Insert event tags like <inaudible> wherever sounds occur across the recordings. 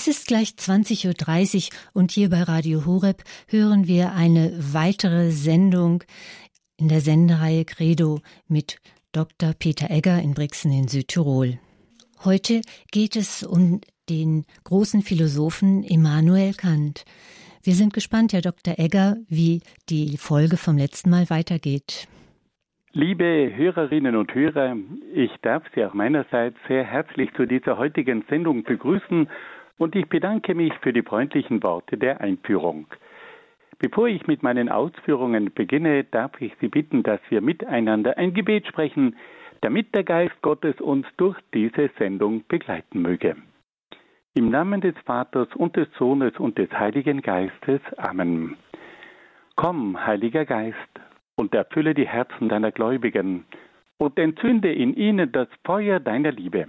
Es ist gleich 20.30 Uhr und hier bei Radio Horeb hören wir eine weitere Sendung in der Sendereihe Credo mit Dr. Peter Egger in Brixen in Südtirol. Heute geht es um den großen Philosophen Immanuel Kant. Wir sind gespannt, Herr Dr. Egger, wie die Folge vom letzten Mal weitergeht. Liebe Hörerinnen und Hörer, ich darf Sie auch meinerseits sehr herzlich zu dieser heutigen Sendung begrüßen und ich bedanke mich für die freundlichen Worte der Einführung. Bevor ich mit meinen Ausführungen beginne, darf ich Sie bitten, dass wir miteinander ein Gebet sprechen, damit der Geist Gottes uns durch diese Sendung begleiten möge. Im Namen des Vaters und des Sohnes und des Heiligen Geistes. Amen. Komm, Heiliger Geist, und erfülle die Herzen deiner Gläubigen und entzünde in ihnen das Feuer deiner Liebe.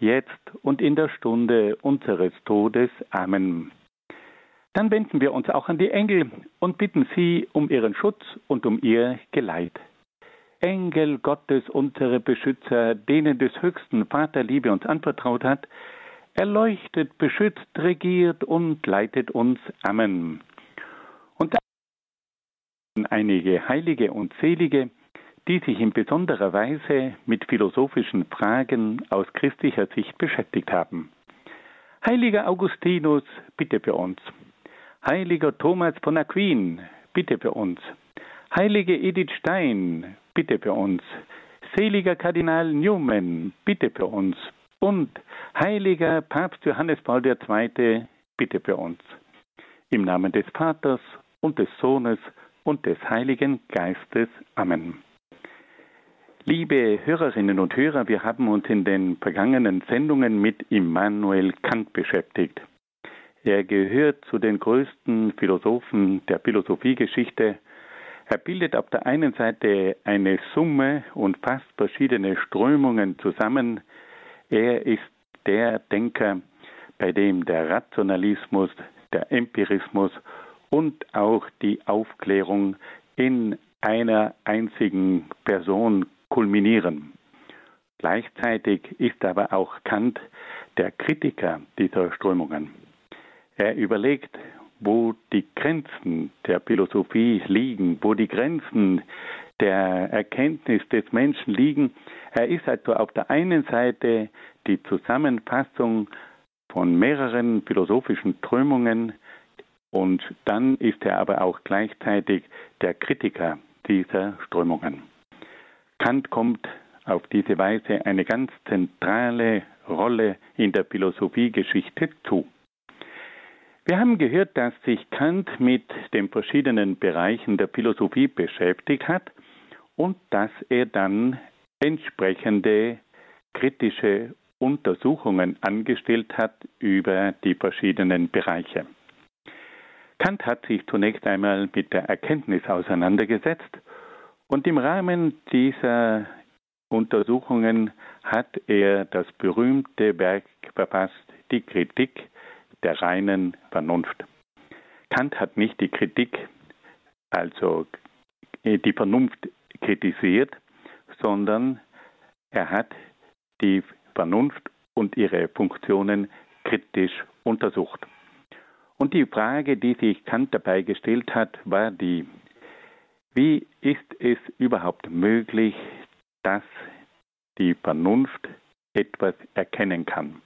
jetzt und in der Stunde unseres Todes. Amen. Dann wenden wir uns auch an die Engel und bitten sie um ihren Schutz und um ihr Geleit. Engel Gottes, unsere Beschützer, denen des höchsten Vater Liebe uns anvertraut hat, erleuchtet, beschützt, regiert und leitet uns. Amen einige Heilige und Selige, die sich in besonderer Weise mit philosophischen Fragen aus christlicher Sicht beschäftigt haben. Heiliger Augustinus, bitte für uns. Heiliger Thomas von Aquin, bitte für uns. Heilige Edith Stein, bitte für uns. Seliger Kardinal Newman, bitte für uns. Und heiliger Papst Johannes Paul II, bitte für uns. Im Namen des Vaters und des Sohnes und des Heiligen Geistes. Amen. Liebe Hörerinnen und Hörer, wir haben uns in den vergangenen Sendungen mit Immanuel Kant beschäftigt. Er gehört zu den größten Philosophen der Philosophiegeschichte. Er bildet auf der einen Seite eine Summe und fasst verschiedene Strömungen zusammen. Er ist der Denker, bei dem der Rationalismus, der Empirismus und auch die Aufklärung in einer einzigen Person kulminieren. Gleichzeitig ist aber auch Kant der Kritiker dieser Strömungen. Er überlegt, wo die Grenzen der Philosophie liegen, wo die Grenzen der Erkenntnis des Menschen liegen. Er ist also auf der einen Seite die Zusammenfassung von mehreren philosophischen Strömungen, und dann ist er aber auch gleichzeitig der Kritiker dieser Strömungen. Kant kommt auf diese Weise eine ganz zentrale Rolle in der Philosophiegeschichte zu. Wir haben gehört, dass sich Kant mit den verschiedenen Bereichen der Philosophie beschäftigt hat und dass er dann entsprechende kritische Untersuchungen angestellt hat über die verschiedenen Bereiche. Kant hat sich zunächst einmal mit der Erkenntnis auseinandergesetzt und im Rahmen dieser Untersuchungen hat er das berühmte Werk verfasst, die Kritik der reinen Vernunft. Kant hat nicht die Kritik, also die Vernunft kritisiert, sondern er hat die Vernunft und ihre Funktionen kritisch untersucht. Und die Frage, die sich Kant dabei gestellt hat, war die, wie ist es überhaupt möglich, dass die Vernunft etwas erkennen kann?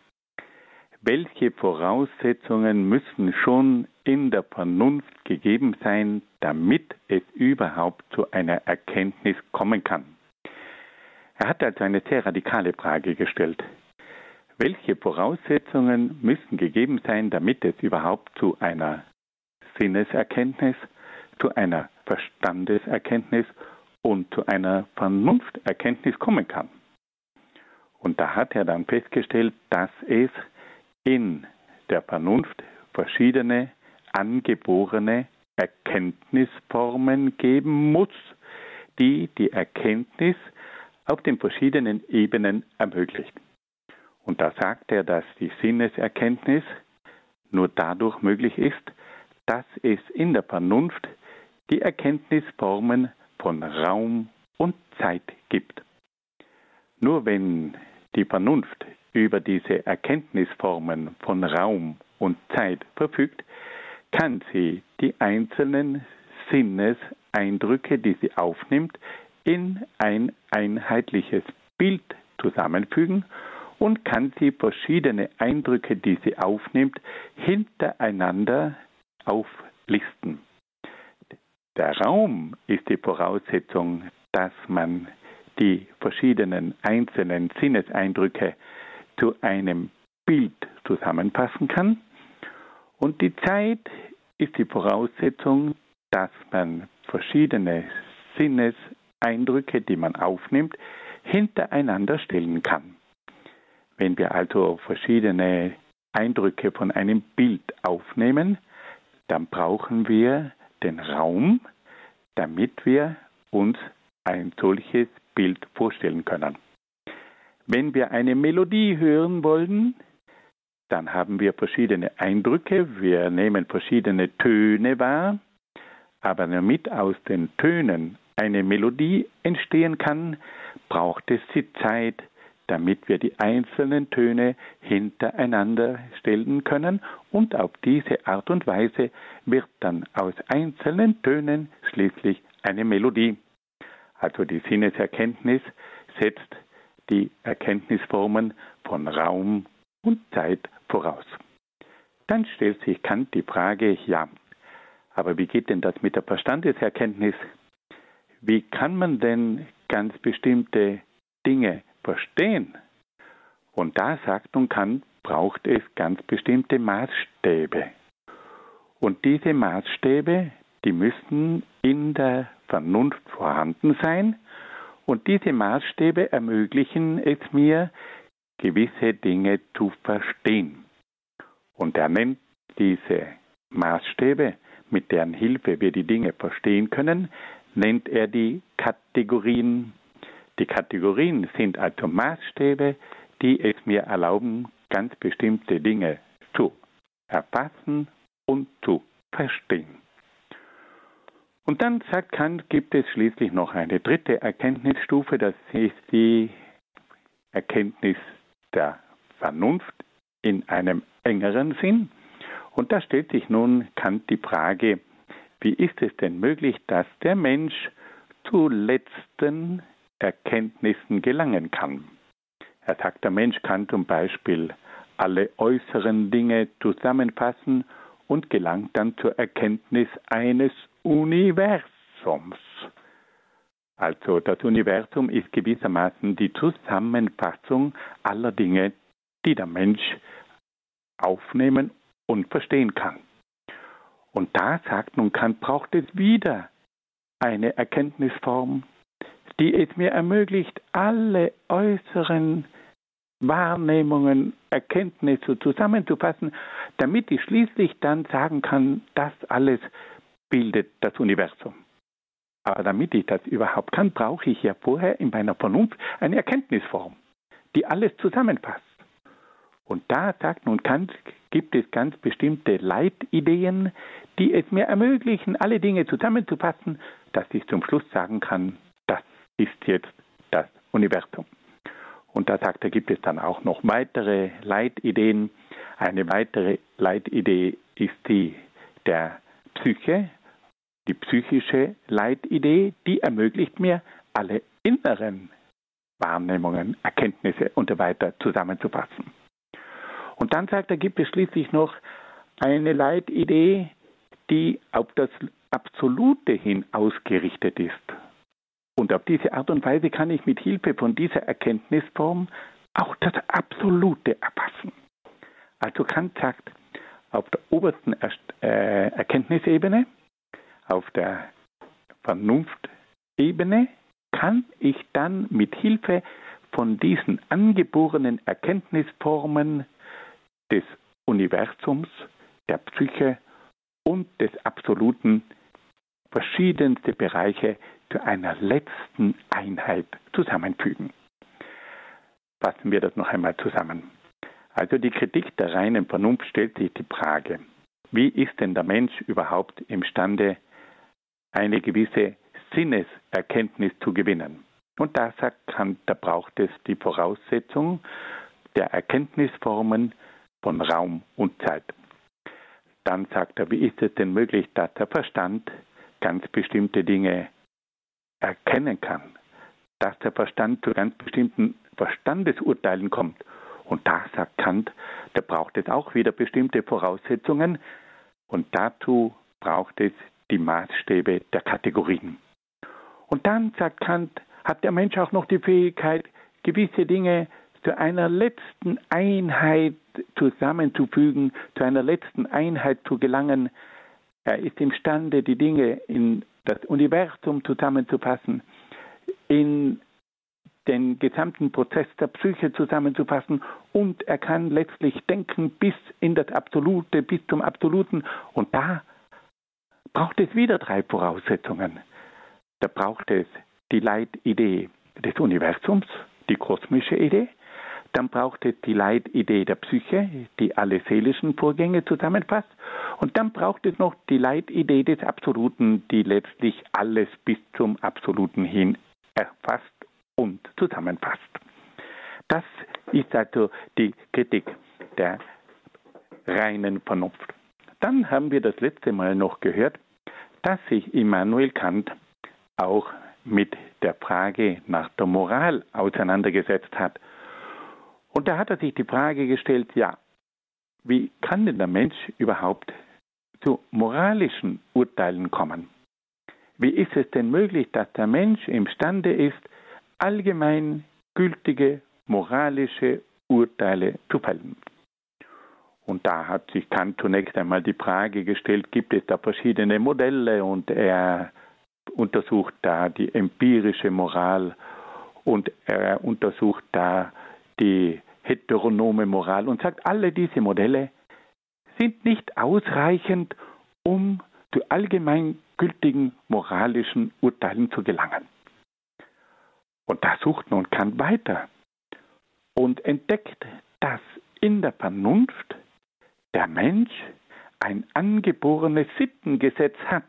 Welche Voraussetzungen müssen schon in der Vernunft gegeben sein, damit es überhaupt zu einer Erkenntnis kommen kann? Er hat also eine sehr radikale Frage gestellt. Welche Voraussetzungen müssen gegeben sein, damit es überhaupt zu einer Sinneserkenntnis, zu einer Verstandeserkenntnis und zu einer Vernunfterkenntnis kommen kann? Und da hat er dann festgestellt, dass es in der Vernunft verschiedene angeborene Erkenntnisformen geben muss, die die Erkenntnis auf den verschiedenen Ebenen ermöglicht. Und da sagt er, dass die Sinneserkenntnis nur dadurch möglich ist, dass es in der Vernunft die Erkenntnisformen von Raum und Zeit gibt. Nur wenn die Vernunft über diese Erkenntnisformen von Raum und Zeit verfügt, kann sie die einzelnen Sinneseindrücke, die sie aufnimmt, in ein einheitliches Bild zusammenfügen und kann sie verschiedene Eindrücke, die sie aufnimmt, hintereinander auflisten. Der Raum ist die Voraussetzung, dass man die verschiedenen einzelnen Sinneseindrücke zu einem Bild zusammenfassen kann. Und die Zeit ist die Voraussetzung, dass man verschiedene Sinneseindrücke, die man aufnimmt, hintereinander stellen kann. Wenn wir also verschiedene Eindrücke von einem Bild aufnehmen, dann brauchen wir den Raum, damit wir uns ein solches Bild vorstellen können. Wenn wir eine Melodie hören wollen, dann haben wir verschiedene Eindrücke, wir nehmen verschiedene Töne wahr, aber damit aus den Tönen eine Melodie entstehen kann, braucht es die Zeit, damit wir die einzelnen Töne hintereinander stellen können und auf diese Art und Weise wird dann aus einzelnen Tönen schließlich eine Melodie. Also die Sinneserkenntnis setzt die Erkenntnisformen von Raum und Zeit voraus. Dann stellt sich Kant die Frage, ja, aber wie geht denn das mit der Verstandeserkenntnis? Wie kann man denn ganz bestimmte Dinge verstehen? Und da sagt nun Kant, braucht es ganz bestimmte Maßstäbe. Und diese Maßstäbe, die müssen in der Vernunft vorhanden sein und diese Maßstäbe ermöglichen es mir, gewisse Dinge zu verstehen. Und er nennt diese Maßstäbe, mit deren Hilfe wir die Dinge verstehen können, nennt er die Kategorien. Die Kategorien sind also Maßstäbe, die es mir erlauben, ganz bestimmte Dinge zu erfassen und zu verstehen. Und dann sagt Kant, gibt es schließlich noch eine dritte Erkenntnisstufe, das ist die Erkenntnis der Vernunft in einem engeren Sinn. Und da stellt sich nun Kant die Frage, wie ist es denn möglich, dass der Mensch zu letzten Erkenntnissen gelangen kann? Er sagt, der Mensch kann zum Beispiel alle äußeren Dinge zusammenfassen und gelangt dann zur Erkenntnis eines Universums. Also das Universum ist gewissermaßen die Zusammenfassung aller Dinge, die der Mensch aufnehmen und verstehen kann. Und da sagt nun Kant, braucht es wieder eine Erkenntnisform, die es mir ermöglicht, alle äußeren Wahrnehmungen, Erkenntnisse zusammenzufassen, damit ich schließlich dann sagen kann, das alles bildet das Universum. Aber damit ich das überhaupt kann, brauche ich ja vorher in meiner Vernunft eine Erkenntnisform, die alles zusammenfasst. Und da sagt nun Kant, gibt es ganz bestimmte Leitideen, die es mir ermöglichen, alle Dinge zusammenzufassen, dass ich zum Schluss sagen kann, ist jetzt das Universum. Und da sagt er, gibt es dann auch noch weitere Leitideen. Eine weitere Leitidee ist die der Psyche, die psychische Leitidee, die ermöglicht mir, alle inneren Wahrnehmungen, Erkenntnisse und so weiter zusammenzufassen. Und dann sagt er, gibt es schließlich noch eine Leitidee, die auf das Absolute hin ausgerichtet ist. Und auf diese Art und Weise kann ich mit Hilfe von dieser Erkenntnisform auch das Absolute erfassen. Also Kant sagt, auf der obersten äh, Erkenntnisebene, auf der Vernunftebene, kann ich dann mit Hilfe von diesen angeborenen Erkenntnisformen des Universums der Psyche und des Absoluten verschiedenste Bereiche zu einer letzten Einheit zusammenfügen. Fassen wir das noch einmal zusammen. Also die Kritik der reinen Vernunft stellt sich die Frage, wie ist denn der Mensch überhaupt imstande, eine gewisse Sinneserkenntnis zu gewinnen? Und da sagt Kant, da braucht es die Voraussetzung der Erkenntnisformen von Raum und Zeit. Dann sagt er, wie ist es denn möglich, dass der Verstand ganz bestimmte Dinge erkennen kann, dass der Verstand zu ganz bestimmten Verstandesurteilen kommt. Und da sagt Kant, da braucht es auch wieder bestimmte Voraussetzungen und dazu braucht es die Maßstäbe der Kategorien. Und dann, sagt Kant, hat der Mensch auch noch die Fähigkeit, gewisse Dinge zu einer letzten Einheit zusammenzufügen, zu einer letzten Einheit zu gelangen. Er ist imstande, die Dinge in das Universum zusammenzufassen, in den gesamten Prozess der Psyche zusammenzufassen und er kann letztlich denken bis in das Absolute, bis zum Absoluten. Und da braucht es wieder drei Voraussetzungen. Da braucht es die Leitidee des Universums, die kosmische Idee. Dann braucht es die Leitidee der Psyche, die alle seelischen Vorgänge zusammenfasst. Und dann braucht es noch die Leitidee des Absoluten, die letztlich alles bis zum Absoluten hin erfasst und zusammenfasst. Das ist also die Kritik der reinen Vernunft. Dann haben wir das letzte Mal noch gehört, dass sich Immanuel Kant auch mit der Frage nach der Moral auseinandergesetzt hat. Und da hat er sich die Frage gestellt, ja, wie kann denn der Mensch überhaupt zu moralischen Urteilen kommen? Wie ist es denn möglich, dass der Mensch imstande ist, allgemein gültige moralische Urteile zu fällen? Und da hat sich Kant zunächst einmal die Frage gestellt, gibt es da verschiedene Modelle und er untersucht da die empirische Moral und er untersucht da die heteronome Moral und sagt, alle diese Modelle sind nicht ausreichend, um zu allgemeingültigen moralischen Urteilen zu gelangen. Und da sucht nun Kant weiter und entdeckt, dass in der Vernunft der Mensch ein angeborenes Sittengesetz hat.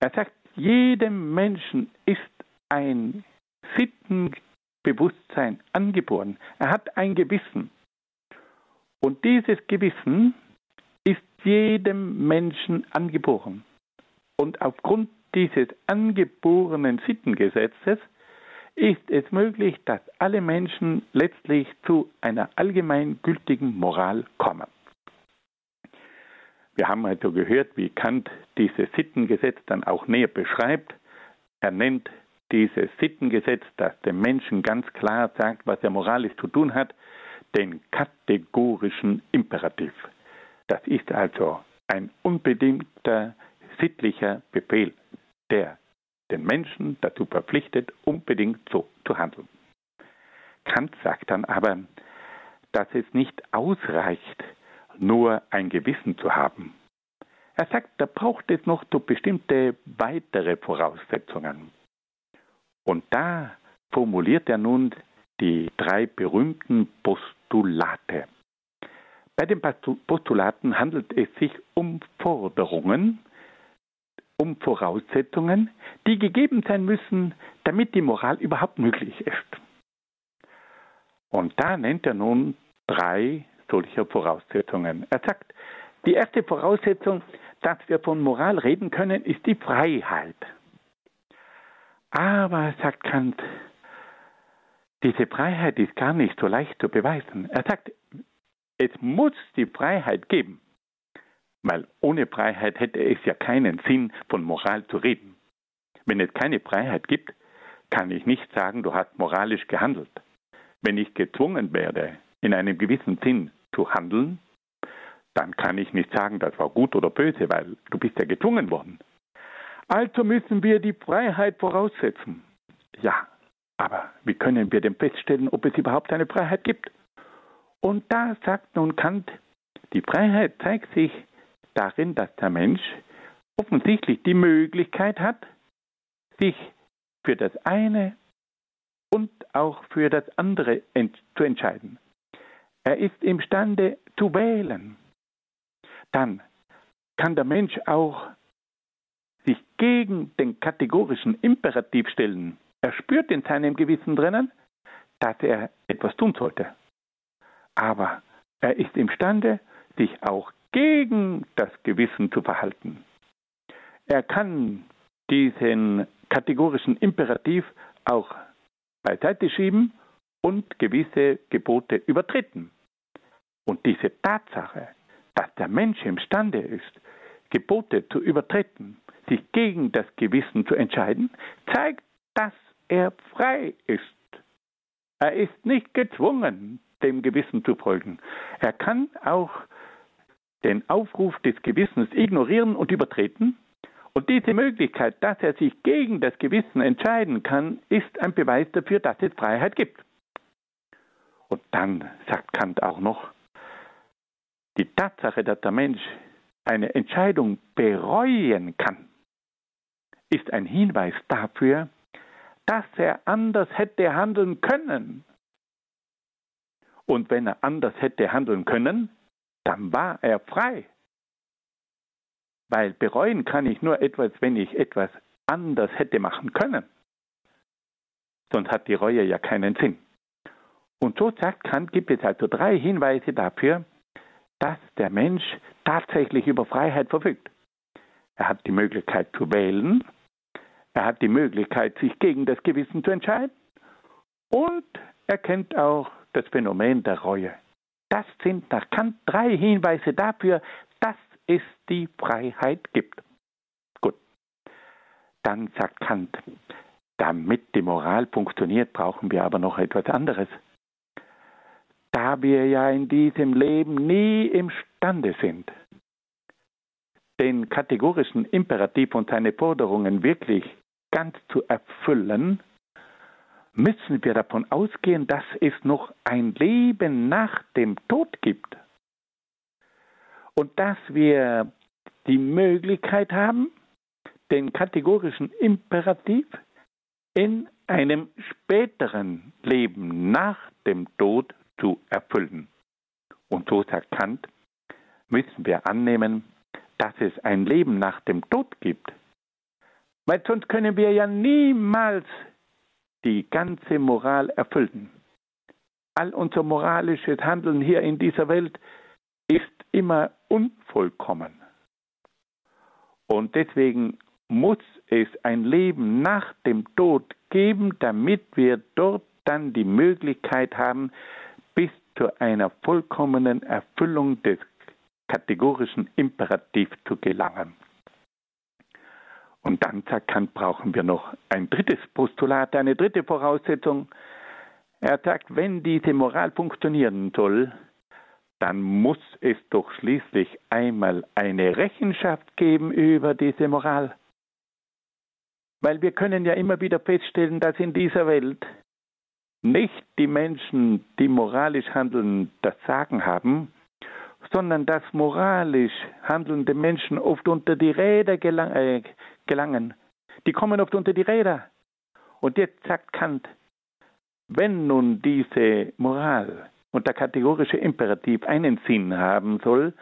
Er sagt, jedem Menschen ist ein Sittenbewusstsein angeboren. Er hat ein Gewissen. Und dieses Gewissen ist jedem Menschen angeboren. Und aufgrund dieses angeborenen Sittengesetzes ist es möglich, dass alle Menschen letztlich zu einer allgemeingültigen Moral kommen. Wir haben also gehört, wie Kant dieses Sittengesetz dann auch näher beschreibt. Er nennt dieses Sittengesetz, das dem Menschen ganz klar sagt, was er moralisch zu tun hat, den kategorischen Imperativ. Das ist also ein unbedingter sittlicher Befehl, der den Menschen dazu verpflichtet, unbedingt so zu handeln. Kant sagt dann aber, dass es nicht ausreicht, nur ein Gewissen zu haben. Er sagt, da braucht es noch so bestimmte weitere Voraussetzungen. Und da formuliert er nun die drei berühmten Postulate. Bei den Postulaten handelt es sich um Forderungen, um Voraussetzungen, die gegeben sein müssen, damit die Moral überhaupt möglich ist. Und da nennt er nun drei solcher Voraussetzungen. Er sagt, die erste Voraussetzung, dass wir von Moral reden können, ist die Freiheit. Aber, sagt Kant, diese Freiheit ist gar nicht so leicht zu beweisen. Er sagt, es muss die Freiheit geben, weil ohne Freiheit hätte es ja keinen Sinn, von Moral zu reden. Wenn es keine Freiheit gibt, kann ich nicht sagen, du hast moralisch gehandelt. Wenn ich gezwungen werde, in einem gewissen Sinn zu handeln, dann kann ich nicht sagen, das war gut oder böse, weil du bist ja gezwungen worden. Also müssen wir die Freiheit voraussetzen. Ja, aber wie können wir denn feststellen, ob es überhaupt eine Freiheit gibt? Und da sagt nun Kant, Die Freiheit zeigt sich darin, dass der Mensch offensichtlich die Möglichkeit hat, sich für das eine und auch für das andere ent zu entscheiden. Er ist imstande zu wählen. Dann kann der Mensch auch gegen den kategorischen Imperativ stellen. Er spürt in seinem Gewissen drinnen, dass er etwas tun sollte. Aber er ist imstande, sich auch gegen das Gewissen zu verhalten. Er kann diesen kategorischen Imperativ auch beiseite schieben und gewisse Gebote übertreten. Und diese Tatsache, dass der Mensch imstande ist, Gebote zu übertreten, sich gegen das Gewissen zu entscheiden, zeigt, dass er frei ist. Er ist nicht gezwungen, dem Gewissen zu folgen. Er kann auch den Aufruf des Gewissens ignorieren und übertreten. Und diese Möglichkeit, dass er sich gegen das Gewissen entscheiden kann, ist ein Beweis dafür, dass es Freiheit gibt. Und dann sagt Kant auch noch, die Tatsache, dass der Mensch eine Entscheidung bereuen kann, ist ein Hinweis dafür, dass er anders hätte handeln können. Und wenn er anders hätte handeln können, dann war er frei. Weil bereuen kann ich nur etwas, wenn ich etwas anders hätte machen können. Sonst hat die Reue ja keinen Sinn. Und so sagt Kant, gibt es also drei Hinweise dafür, dass der Mensch tatsächlich über Freiheit verfügt. Er hat die Möglichkeit zu wählen, er hat die Möglichkeit, sich gegen das Gewissen zu entscheiden und er kennt auch das Phänomen der Reue. Das sind nach Kant drei Hinweise dafür, dass es die Freiheit gibt. Gut. Dann sagt Kant, damit die Moral funktioniert, brauchen wir aber noch etwas anderes. Da wir ja in diesem Leben nie imstande sind, den kategorischen Imperativ und seine Forderungen wirklich ganz zu erfüllen, müssen wir davon ausgehen, dass es noch ein Leben nach dem Tod gibt. Und dass wir die Möglichkeit haben, den kategorischen Imperativ in einem späteren Leben nach dem Tod zu erfüllen. Und so sagt Kant, müssen wir annehmen, dass es ein Leben nach dem Tod gibt. Weil sonst können wir ja niemals die ganze Moral erfüllen. All unser moralisches Handeln hier in dieser Welt ist immer unvollkommen. Und deswegen muss es ein Leben nach dem Tod geben, damit wir dort dann die Möglichkeit haben, bis zu einer vollkommenen Erfüllung des kategorischen Imperativs zu gelangen. Und dann sagt Kant, brauchen wir noch ein drittes Postulat, eine dritte Voraussetzung. Er sagt, wenn diese Moral funktionieren soll, dann muss es doch schließlich einmal eine Rechenschaft geben über diese Moral. Weil wir können ja immer wieder feststellen, dass in dieser Welt nicht die Menschen, die moralisch handeln, das Sagen haben, sondern dass moralisch handelnde Menschen oft unter die Räder gelang, äh, gelangen. Die kommen oft unter die Räder. Und jetzt sagt Kant, wenn nun diese Moral und der kategorische Imperativ einen Sinn haben soll,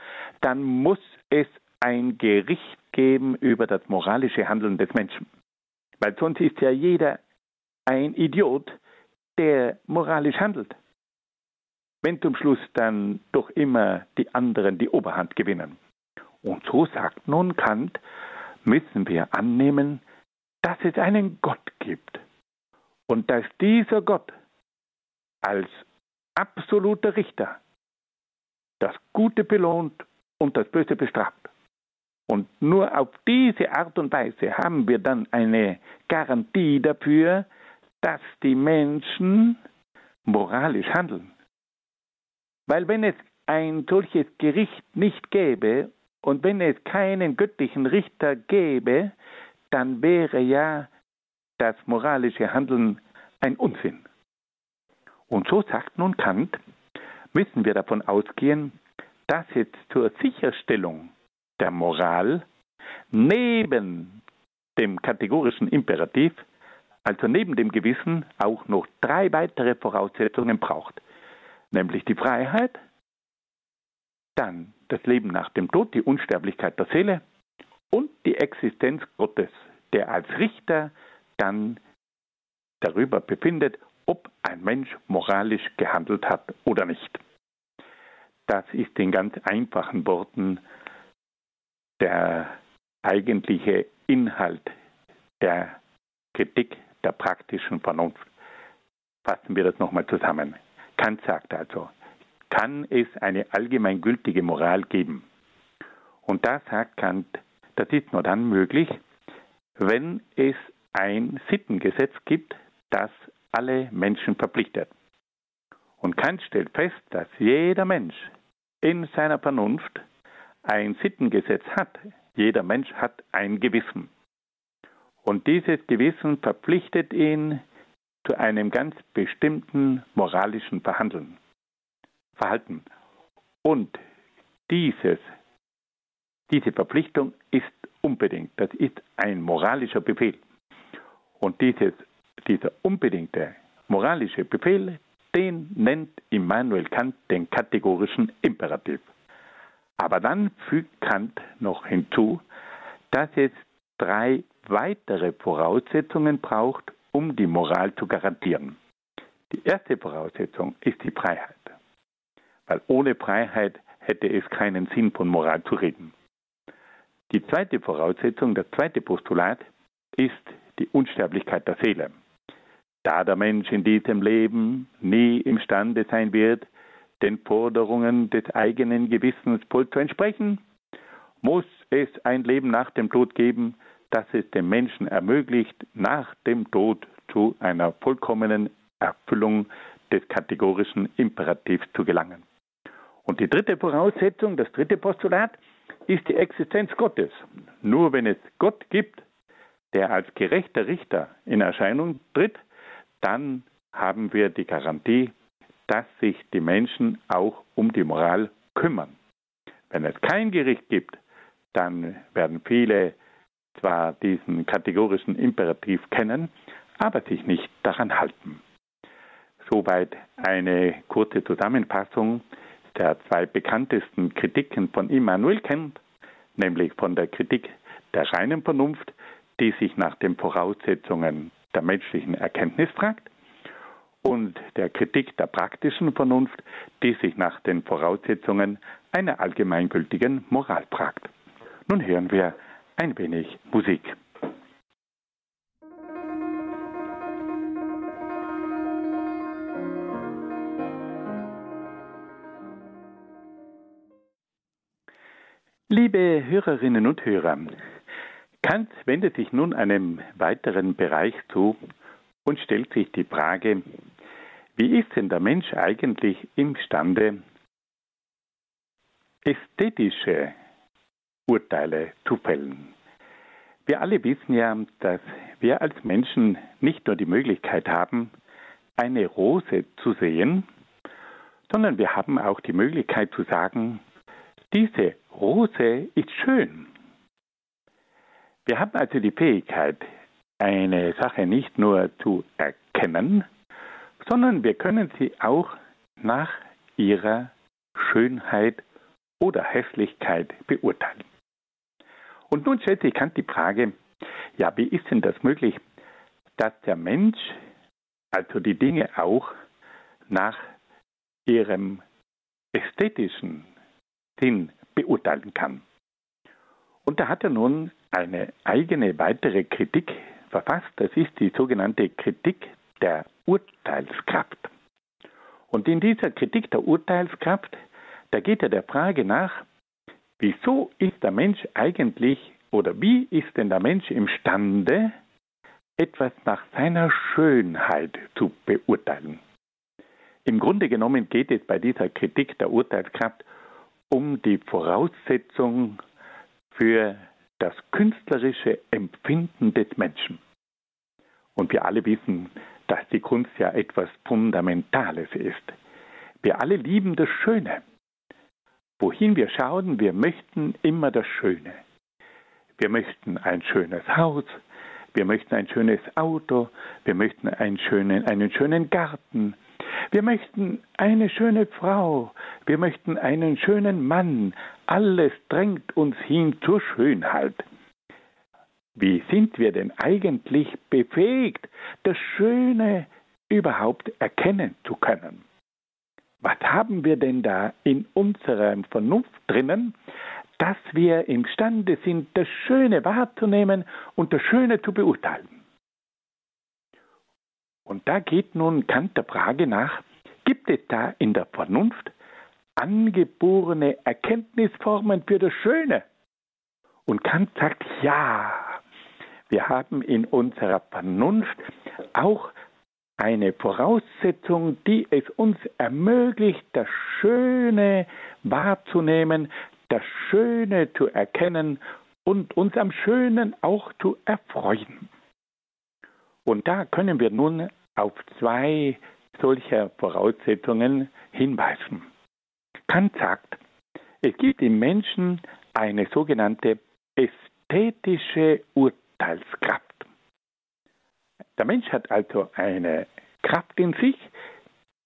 dann muss es ein Gericht geben über das moralische Handeln des Menschen. Weil sonst ist ja jeder ein Idiot, der moralisch handelt. Wenn zum Schluss dann doch immer die anderen die Oberhand gewinnen. Und so sagt nun Kant, müssen wir annehmen, dass es einen Gott gibt und dass dieser Gott als absoluter Richter das Gute belohnt und das Böse bestraft. Und nur auf diese Art und Weise haben wir dann eine Garantie dafür, dass die Menschen moralisch handeln. Weil wenn es ein solches Gericht nicht gäbe und wenn es keinen göttlichen Richter gäbe, dann wäre ja das moralische Handeln ein Unsinn. Und so sagt nun Kant, müssen wir davon ausgehen, dass jetzt zur Sicherstellung der Moral neben dem kategorischen Imperativ, also neben dem Gewissen, auch noch drei weitere Voraussetzungen braucht, nämlich die Freiheit, dann das Leben nach dem Tod, die Unsterblichkeit der Seele und die Existenz Gottes, der als Richter dann darüber befindet, ob ein Mensch moralisch gehandelt hat oder nicht. Das ist in ganz einfachen Worten der eigentliche Inhalt der Kritik der praktischen Vernunft. Fassen wir das nochmal zusammen. Kant sagt also, kann es eine allgemeingültige Moral geben? Und da sagt Kant, das ist nur dann möglich, wenn es ein Sittengesetz gibt, das alle Menschen verpflichtet. Und Kant stellt fest, dass jeder Mensch in seiner Vernunft ein Sittengesetz hat. Jeder Mensch hat ein Gewissen. Und dieses Gewissen verpflichtet ihn zu einem ganz bestimmten moralischen Verhandeln, Verhalten. Und dieses, diese Verpflichtung ist unbedingt. Das ist ein moralischer Befehl. Und dieses, dieser unbedingte moralische Befehl, den nennt Immanuel Kant den kategorischen Imperativ. Aber dann fügt Kant noch hinzu, dass es drei weitere Voraussetzungen braucht, um die Moral zu garantieren. Die erste Voraussetzung ist die Freiheit, weil ohne Freiheit hätte es keinen Sinn von Moral zu reden. Die zweite Voraussetzung, das zweite Postulat ist die Unsterblichkeit der Seele. Da der Mensch in diesem Leben nie imstande sein wird, den Forderungen des eigenen Gewissens voll zu entsprechen, muss es ein Leben nach dem Tod geben, das es dem Menschen ermöglicht, nach dem Tod zu einer vollkommenen Erfüllung des kategorischen Imperativs zu gelangen. Und die dritte Voraussetzung, das dritte Postulat, ist die Existenz Gottes. Nur wenn es Gott gibt, der als gerechter Richter in Erscheinung tritt, dann haben wir die Garantie, dass sich die Menschen auch um die Moral kümmern. Wenn es kein Gericht gibt, dann werden viele zwar diesen kategorischen Imperativ kennen, aber sich nicht daran halten. Soweit eine kurze Zusammenfassung der zwei bekanntesten Kritiken von Immanuel Kant, nämlich von der Kritik der reinen Vernunft, die sich nach den Voraussetzungen der menschlichen Erkenntnis fragt, und der Kritik der praktischen Vernunft, die sich nach den Voraussetzungen einer allgemeingültigen Moral fragt. Nun hören wir ein wenig Musik. Liebe Hörerinnen und Hörer, Kant wendet sich nun einem weiteren Bereich zu und stellt sich die Frage, wie ist denn der Mensch eigentlich imstande, ästhetische Urteile zu fällen? Wir alle wissen ja, dass wir als Menschen nicht nur die Möglichkeit haben, eine Rose zu sehen, sondern wir haben auch die Möglichkeit zu sagen, diese Rose ist schön. Wir haben also die Fähigkeit, eine Sache nicht nur zu erkennen, sondern wir können sie auch nach ihrer Schönheit oder Hässlichkeit beurteilen. Und nun stellt sich Kant die Frage, ja, wie ist denn das möglich, dass der Mensch also die Dinge auch nach ihrem ästhetischen Sinn beurteilen kann. Und da hat er nun eine eigene weitere Kritik verfasst, das ist die sogenannte Kritik der Urteilskraft. Und in dieser Kritik der Urteilskraft, da geht er der Frage nach, wieso ist der Mensch eigentlich oder wie ist denn der Mensch imstande, etwas nach seiner Schönheit zu beurteilen? Im Grunde genommen geht es bei dieser Kritik der Urteilskraft um die Voraussetzung für das künstlerische Empfinden des Menschen. Und wir alle wissen, dass die Kunst ja etwas Fundamentales ist. Wir alle lieben das Schöne. wohin wir schauen, wir möchten immer das Schöne. Wir möchten ein schönes Haus, wir möchten ein schönes Auto, wir möchten einen schönen, einen schönen Garten, wir möchten eine schöne Frau, wir möchten einen schönen Mann, alles drängt uns hin zur Schönheit. Wie sind wir denn eigentlich befähigt, das Schöne überhaupt erkennen zu können? Was haben wir denn da in unserer Vernunft drinnen, dass wir imstande sind, das Schöne wahrzunehmen und das Schöne zu beurteilen? Und da geht nun Kant der Frage nach, gibt es da in der Vernunft angeborene Erkenntnisformen für das Schöne? Und Kant sagt, ja, wir haben in unserer Vernunft auch eine Voraussetzung, die es uns ermöglicht, das Schöne wahrzunehmen, das Schöne zu erkennen und uns am Schönen auch zu erfreuen. Und da können wir nun auf zwei solcher Voraussetzungen hinweisen. Kant sagt, es gibt im Menschen eine sogenannte ästhetische Urteilskraft. Der Mensch hat also eine Kraft in sich,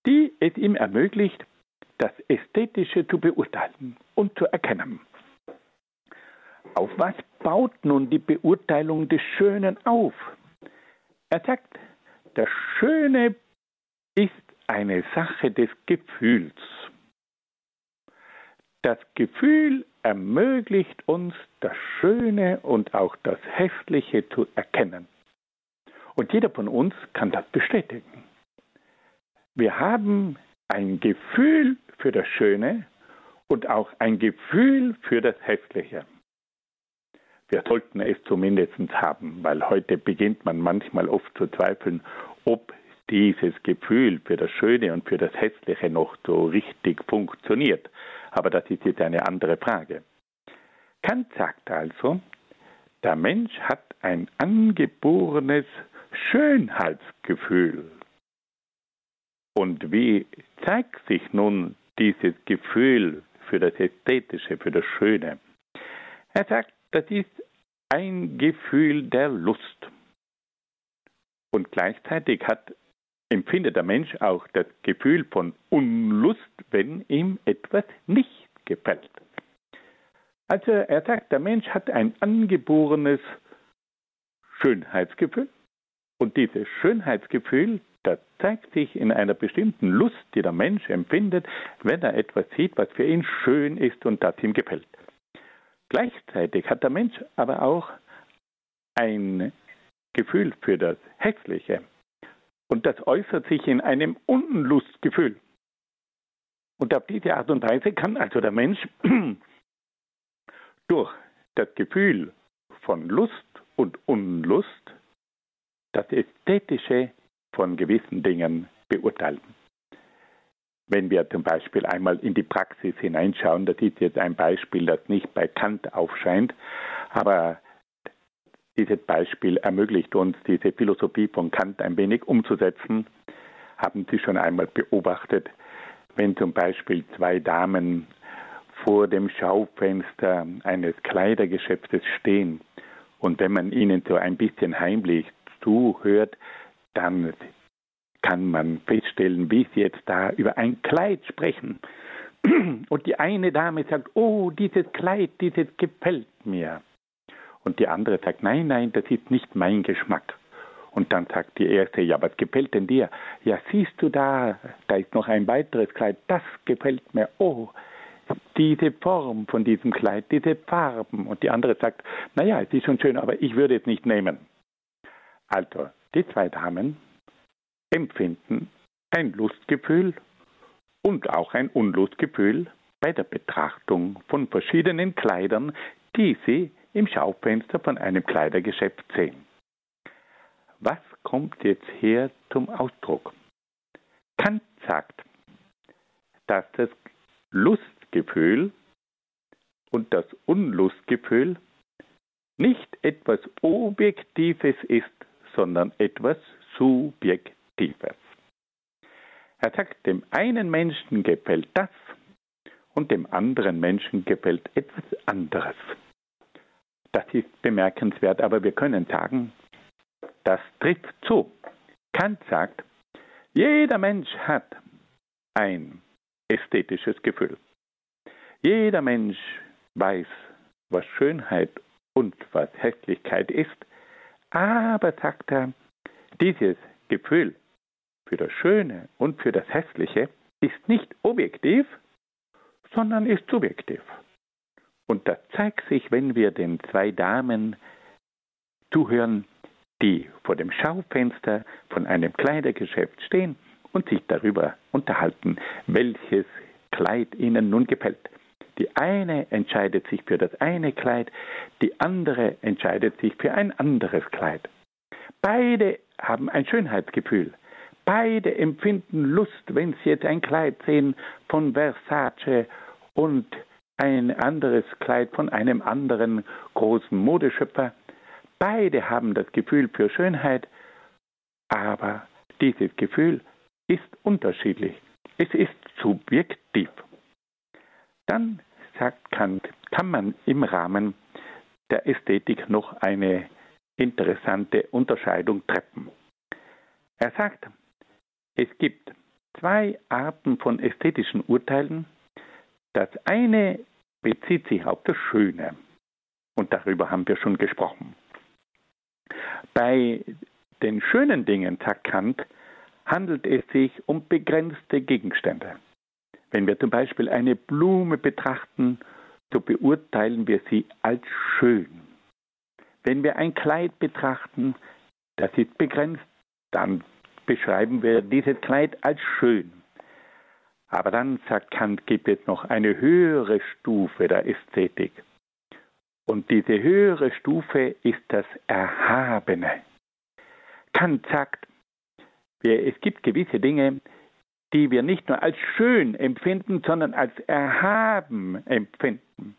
die es ihm ermöglicht, das Ästhetische zu beurteilen und zu erkennen. Auf was baut nun die Beurteilung des Schönen auf? Er sagt, das Schöne ist eine Sache des Gefühls. Das Gefühl ermöglicht uns, das Schöne und auch das Hässliche zu erkennen. Und jeder von uns kann das bestätigen. Wir haben ein Gefühl für das Schöne und auch ein Gefühl für das Hässliche. Wir sollten es zumindest haben, weil heute beginnt man manchmal oft zu zweifeln, ob dieses Gefühl für das Schöne und für das Hässliche noch so richtig funktioniert. Aber das ist jetzt eine andere Frage. Kant sagt also, der Mensch hat ein angeborenes Schönheitsgefühl. Und wie zeigt sich nun dieses Gefühl für das Ästhetische, für das Schöne? Er sagt, das ist ein Gefühl der Lust. Und gleichzeitig hat, empfindet der Mensch auch das Gefühl von Unlust, wenn ihm etwas nicht gefällt. Also er sagt, der Mensch hat ein angeborenes Schönheitsgefühl und dieses Schönheitsgefühl, das zeigt sich in einer bestimmten Lust, die der Mensch empfindet, wenn er etwas sieht, was für ihn schön ist und das ihm gefällt. Gleichzeitig hat der Mensch aber auch ein Gefühl für das Hässliche. Und das äußert sich in einem Unlustgefühl. Und auf diese Art und Weise kann also der Mensch <clears throat> durch das Gefühl von Lust und Unlust das Ästhetische von gewissen Dingen beurteilen. Wenn wir zum Beispiel einmal in die Praxis hineinschauen, das ist jetzt ein Beispiel, das nicht bei Kant aufscheint, aber dieses Beispiel ermöglicht uns, diese Philosophie von Kant ein wenig umzusetzen. Haben Sie schon einmal beobachtet, wenn zum Beispiel zwei Damen vor dem Schaufenster eines Kleidergeschäftes stehen und wenn man ihnen so ein bisschen heimlich zuhört, dann kann man feststellen, wie sie jetzt da über ein Kleid sprechen. <clears throat> Und die eine Dame sagt, oh, dieses Kleid, dieses gefällt mir. Und die andere sagt, nein, nein, das ist nicht mein Geschmack. Und dann sagt die erste, ja, was gefällt denn dir? Ja, siehst du da, da ist noch ein weiteres Kleid, das gefällt mir. Oh, diese Form von diesem Kleid, diese Farben. Und die andere sagt, naja, es ist schon schön, aber ich würde es nicht nehmen. Also, die zwei Damen empfinden ein Lustgefühl und auch ein Unlustgefühl bei der Betrachtung von verschiedenen Kleidern, die sie im Schaufenster von einem Kleidergeschäft sehen. Was kommt jetzt hier zum Ausdruck? Kant sagt, dass das Lustgefühl und das Unlustgefühl nicht etwas Objektives ist, sondern etwas Subjektives. Er sagt, dem einen Menschen gefällt das und dem anderen Menschen gefällt etwas anderes. Das ist bemerkenswert, aber wir können sagen, das trifft zu. Kant sagt, jeder Mensch hat ein ästhetisches Gefühl. Jeder Mensch weiß, was Schönheit und was Hässlichkeit ist, aber, sagt er, dieses Gefühl für das Schöne und für das Hässliche ist nicht objektiv, sondern ist subjektiv. Und das zeigt sich, wenn wir den zwei Damen zuhören, die vor dem Schaufenster von einem Kleidergeschäft stehen und sich darüber unterhalten, welches Kleid ihnen nun gefällt. Die eine entscheidet sich für das eine Kleid, die andere entscheidet sich für ein anderes Kleid. Beide haben ein Schönheitsgefühl. Beide empfinden Lust, wenn sie jetzt ein Kleid sehen von Versace und ein anderes Kleid von einem anderen großen Modeschöpfer. Beide haben das Gefühl für Schönheit, aber dieses Gefühl ist unterschiedlich. Es ist subjektiv. Dann sagt Kant, kann man im Rahmen der Ästhetik noch eine interessante Unterscheidung treffen. Er sagt, es gibt zwei Arten von ästhetischen Urteilen. Das eine bezieht sich auf das Schöne. Und darüber haben wir schon gesprochen. Bei den schönen Dingen, sagt Kant, handelt es sich um begrenzte Gegenstände. Wenn wir zum Beispiel eine Blume betrachten, so beurteilen wir sie als schön. Wenn wir ein Kleid betrachten, das ist begrenzt, dann beschreiben wir dieses Kleid als schön. Aber dann, sagt Kant, gibt es noch eine höhere Stufe der Ästhetik. Und diese höhere Stufe ist das Erhabene. Kant sagt, es gibt gewisse Dinge, die wir nicht nur als schön empfinden, sondern als erhaben empfinden.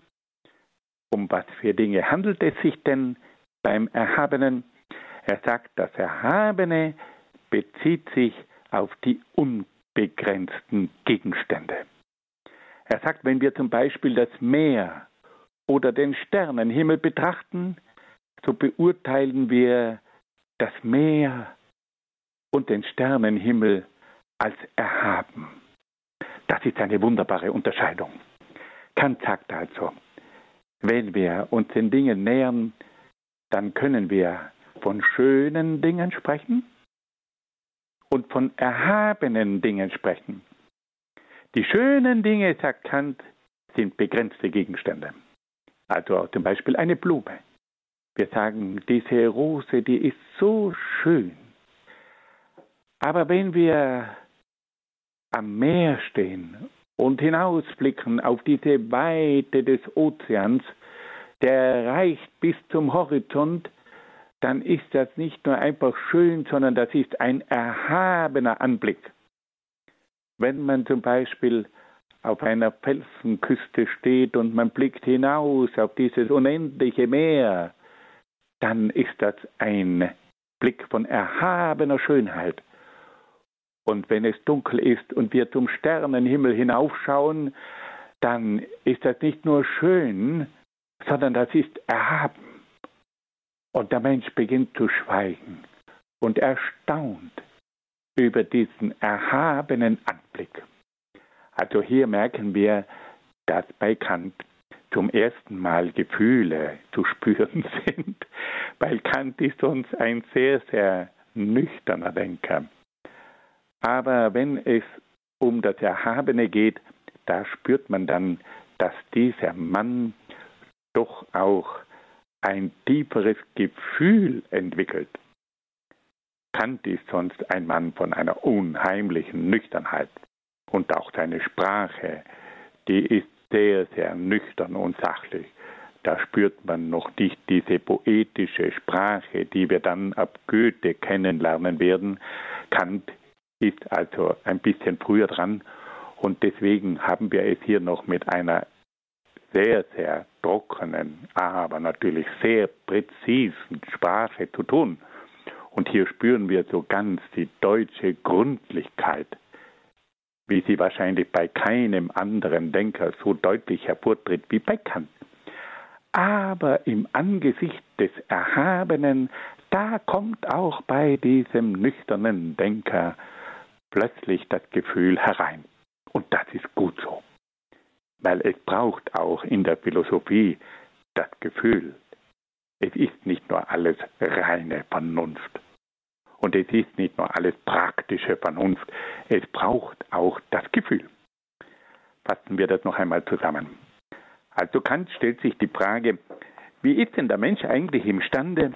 Um was für Dinge handelt es sich denn beim Erhabenen? Er sagt, das Erhabene bezieht sich auf die unbegrenzten Gegenstände. Er sagt, wenn wir zum Beispiel das Meer oder den Sternenhimmel betrachten, so beurteilen wir das Meer und den Sternenhimmel als erhaben. Das ist eine wunderbare Unterscheidung. Kant sagt also, wenn wir uns den Dingen nähern, dann können wir von schönen Dingen sprechen und von erhabenen Dingen sprechen. Die schönen Dinge, sagt Kant, sind begrenzte Gegenstände. Also zum Beispiel eine Blume. Wir sagen, diese Rose, die ist so schön. Aber wenn wir am Meer stehen und hinausblicken auf diese Weite des Ozeans, der reicht bis zum Horizont, dann ist das nicht nur einfach schön, sondern das ist ein erhabener Anblick. Wenn man zum Beispiel auf einer Felsenküste steht und man blickt hinaus auf dieses unendliche Meer, dann ist das ein Blick von erhabener Schönheit. Und wenn es dunkel ist und wir zum Sternenhimmel hinaufschauen, dann ist das nicht nur schön, sondern das ist erhaben. Und der Mensch beginnt zu schweigen und erstaunt über diesen erhabenen Anblick. Also hier merken wir, dass bei Kant zum ersten Mal Gefühle zu spüren <laughs> sind, weil Kant ist uns ein sehr, sehr nüchterner Denker. Aber wenn es um das Erhabene geht, da spürt man dann, dass dieser Mann doch auch ein tieferes Gefühl entwickelt. Kant ist sonst ein Mann von einer unheimlichen Nüchternheit. Und auch seine Sprache, die ist sehr, sehr nüchtern und sachlich. Da spürt man noch nicht diese poetische Sprache, die wir dann ab Goethe kennenlernen werden. Kant ist also ein bisschen früher dran und deswegen haben wir es hier noch mit einer sehr, sehr trockenen, aber natürlich sehr präzisen Sprache zu tun. Und hier spüren wir so ganz die deutsche Gründlichkeit. wie sie wahrscheinlich bei keinem anderen Denker so deutlich hervortritt wie bei Kant. Aber im Angesicht des Erhabenen, da kommt auch bei diesem nüchternen Denker plötzlich das Gefühl herein. Und das ist gut so, weil es braucht auch in der Philosophie das Gefühl. Es ist nicht nur alles reine Vernunft. Und es ist nicht nur alles praktische Vernunft. Es braucht auch das Gefühl. Fassen wir das noch einmal zusammen. Also Kant stellt sich die Frage, wie ist denn der Mensch eigentlich imstande,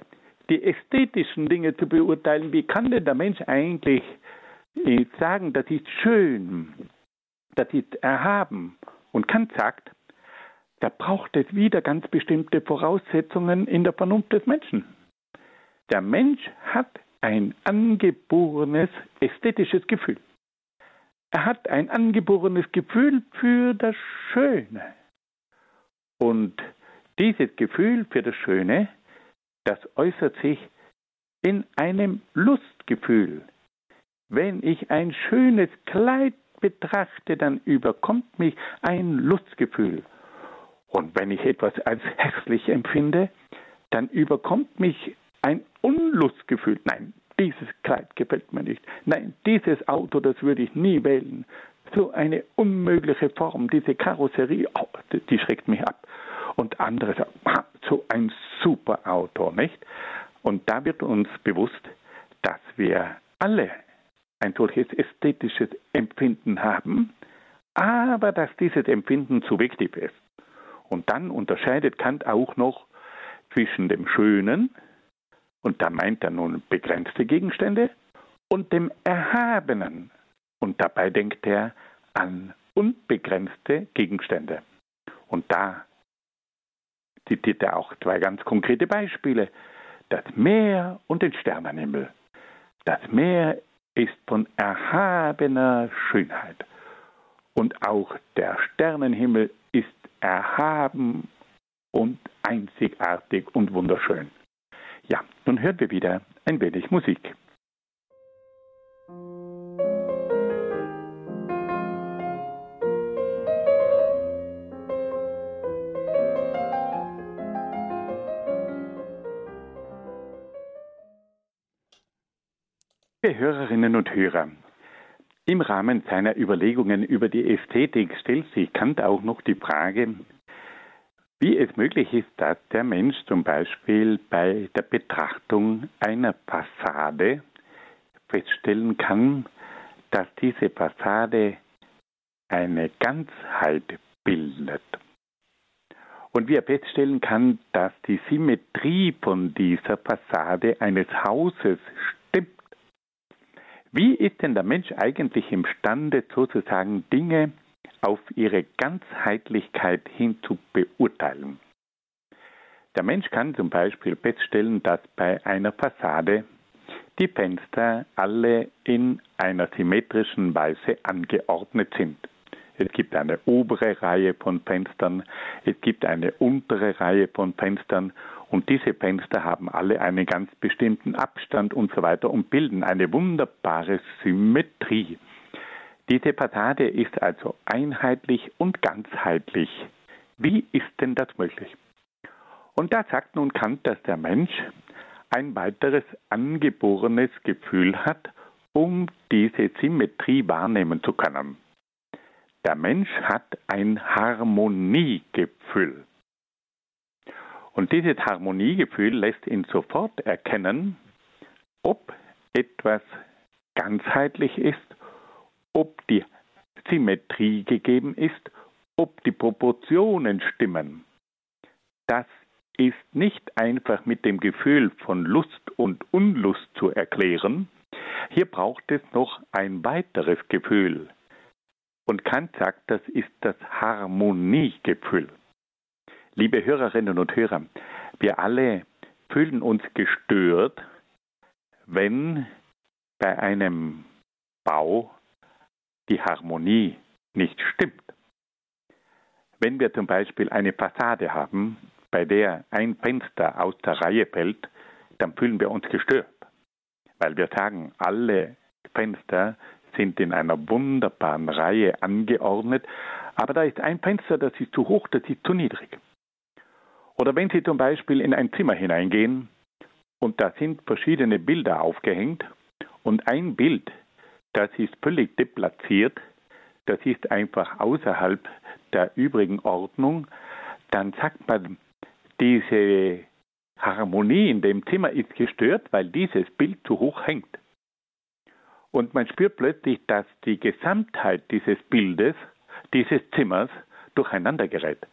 die ästhetischen Dinge zu beurteilen? Wie kann denn der Mensch eigentlich äh, sagen, das ist schön, das ist erhaben? Und Kant sagt, da braucht es wieder ganz bestimmte Voraussetzungen in der Vernunft des Menschen. Der Mensch hat ein angeborenes ästhetisches Gefühl. Er hat ein angeborenes Gefühl für das Schöne. Und dieses Gefühl für das Schöne, das äußert sich in einem Lustgefühl. Wenn ich ein schönes Kleid betrachte, dann überkommt mich ein Lustgefühl. Und wenn ich etwas als hässlich empfinde, dann überkommt mich ein Unlustgefühl. Nein, dieses Kleid gefällt mir nicht. Nein, dieses Auto, das würde ich nie wählen. So eine unmögliche Form, diese Karosserie, oh, die schreckt mich ab. Und andere sagen, so ein super Auto, nicht? Und da wird uns bewusst, dass wir alle ein solches ästhetisches Empfinden haben, aber dass dieses Empfinden subjektiv ist. Und dann unterscheidet Kant auch noch zwischen dem Schönen, und da meint er nun begrenzte Gegenstände, und dem Erhabenen. Und dabei denkt er an unbegrenzte Gegenstände. Und da zitiert er auch zwei ganz konkrete Beispiele. Das Meer und den Sternenhimmel. Das Meer ist von erhabener Schönheit. Und auch der Sternenhimmel ist erhaben und einzigartig und wunderschön. Ja, nun hören wir wieder ein wenig Musik. Liebe Hörerinnen und Hörer, im Rahmen seiner Überlegungen über die Ästhetik stellt sich Kant auch noch die Frage, wie es möglich ist, dass der Mensch zum Beispiel bei der Betrachtung einer Fassade feststellen kann, dass diese Fassade eine Ganzheit bildet. Und wie er feststellen kann, dass die Symmetrie von dieser Fassade eines Hauses. Wie ist denn der Mensch eigentlich imstande, sozusagen Dinge auf ihre Ganzheitlichkeit hin zu beurteilen. Der Mensch kann zum Beispiel feststellen, dass bei einer Fassade die Fenster alle in einer symmetrischen Weise angeordnet sind. Es gibt eine obere Reihe von Fenstern, es gibt eine untere Reihe von Fenstern und diese Fenster haben alle einen ganz bestimmten Abstand und so weiter und bilden eine wunderbare Symmetrie. Diese Fassade ist also einheitlich und ganzheitlich. Wie ist denn das möglich? Und da sagt nun Kant, dass der Mensch ein weiteres angeborenes Gefühl hat, um diese Symmetrie wahrnehmen zu können. Der Mensch hat ein Harmoniegefühl. Und dieses Harmoniegefühl lässt ihn sofort erkennen, ob etwas ganzheitlich ist ob die Symmetrie gegeben ist, ob die Proportionen stimmen. Das ist nicht einfach mit dem Gefühl von Lust und Unlust zu erklären. Hier braucht es noch ein weiteres Gefühl. Und Kant sagt, das ist das Harmoniegefühl. Liebe Hörerinnen und Hörer, wir alle fühlen uns gestört, wenn bei einem Bau die Harmonie nicht stimmt. Wenn wir zum Beispiel eine Fassade haben, bei der ein Fenster aus der Reihe fällt, dann fühlen wir uns gestört, weil wir sagen, alle Fenster sind in einer wunderbaren Reihe angeordnet, aber da ist ein Fenster, das ist zu hoch, das ist zu niedrig. Oder wenn Sie zum Beispiel in ein Zimmer hineingehen und da sind verschiedene Bilder aufgehängt und ein Bild, das ist völlig deplatziert, das ist einfach außerhalb der übrigen Ordnung, dann sagt man, diese Harmonie in dem Zimmer ist gestört, weil dieses Bild zu hoch hängt. Und man spürt plötzlich, dass die Gesamtheit dieses Bildes, dieses Zimmers, durcheinander gerät.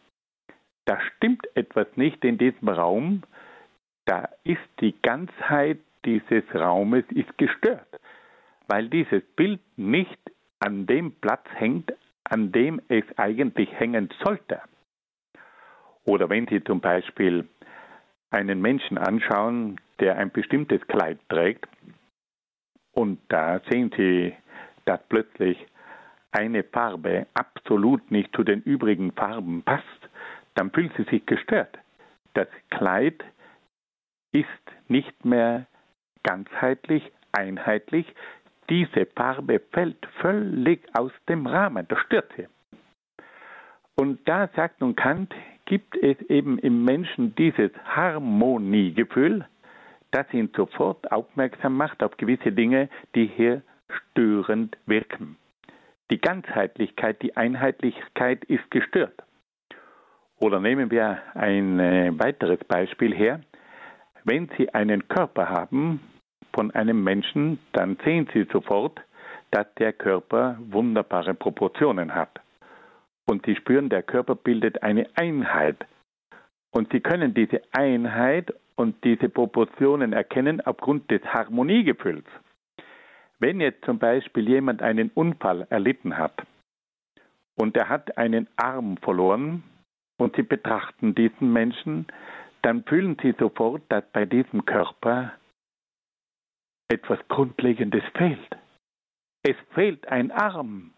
Da stimmt etwas nicht in diesem Raum, da ist die Ganzheit dieses Raumes ist gestört, weil dieses Bild nicht an dem Platz hängt, an dem es eigentlich hängen sollte. Oder wenn Sie zum Beispiel einen Menschen anschauen, der ein bestimmtes Kleid trägt, und da sehen Sie, dass plötzlich eine Farbe absolut nicht zu den übrigen Farben passt, dann fühlt sie sich gestört. Das Kleid ist nicht mehr ganzheitlich, einheitlich. Diese Farbe fällt völlig aus dem Rahmen, das stört sie. Und da sagt nun Kant, gibt es eben im Menschen dieses Harmoniegefühl, das ihn sofort aufmerksam macht auf gewisse Dinge, die hier störend wirken. Die Ganzheitlichkeit, die Einheitlichkeit ist gestört. Oder nehmen wir ein äh, weiteres Beispiel her. Wenn Sie einen Körper haben von einem Menschen, dann sehen Sie sofort, dass der Körper wunderbare Proportionen hat. Und Sie spüren, der Körper bildet eine Einheit. Und Sie können diese Einheit und diese Proportionen erkennen aufgrund des Harmoniegefühls. Wenn jetzt zum Beispiel jemand einen Unfall erlitten hat und er hat einen Arm verloren und Sie betrachten diesen Menschen, dann fühlen Sie sofort, dass bei diesem Körper etwas Grundlegendes fehlt. Es fehlt ein Arm.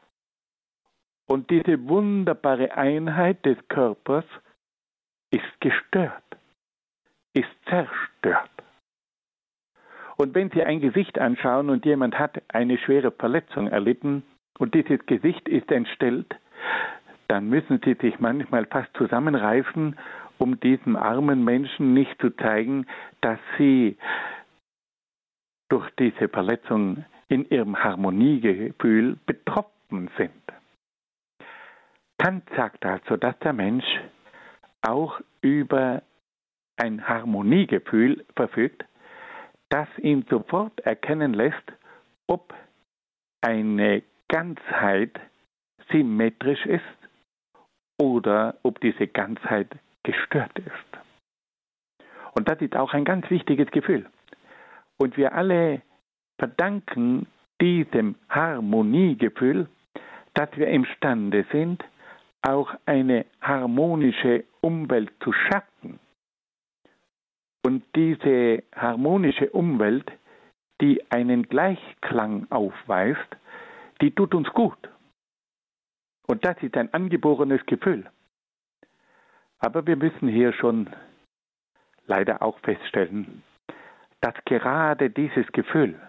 Und diese wunderbare Einheit des Körpers ist gestört, ist zerstört. Und wenn Sie ein Gesicht anschauen und jemand hat eine schwere Verletzung erlitten und dieses Gesicht ist entstellt, dann müssen Sie sich manchmal fast zusammenreißen, um diesem armen Menschen nicht zu zeigen, dass Sie durch diese Verletzung in ihrem Harmoniegefühl betroffen sind. Kant sagt also, dass der Mensch auch über ein Harmoniegefühl verfügt, das ihn sofort erkennen lässt, ob eine Ganzheit symmetrisch ist oder ob diese Ganzheit gestört ist. Und das ist auch ein ganz wichtiges Gefühl. Und wir alle verdanken diesem Harmoniegefühl, dass wir imstande sind, auch eine harmonische Umwelt zu schaffen. Und diese harmonische Umwelt, die einen Gleichklang aufweist, die tut uns gut. Und das ist ein angeborenes Gefühl. Aber wir müssen hier schon leider auch feststellen, dass gerade dieses Gefühl,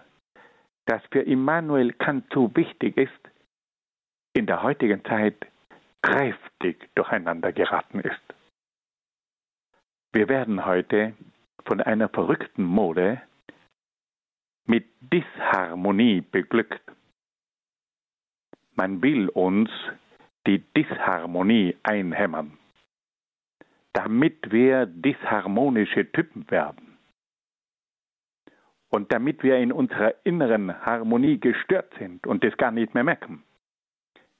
das für Immanuel Kant so wichtig ist, in der heutigen Zeit kräftig durcheinander geraten ist. Wir werden heute von einer verrückten Mode mit Disharmonie beglückt. Man will uns die Disharmonie einhämmern, damit wir disharmonische Typen werden und damit wir in unserer inneren Harmonie gestört sind und es gar nicht mehr merken.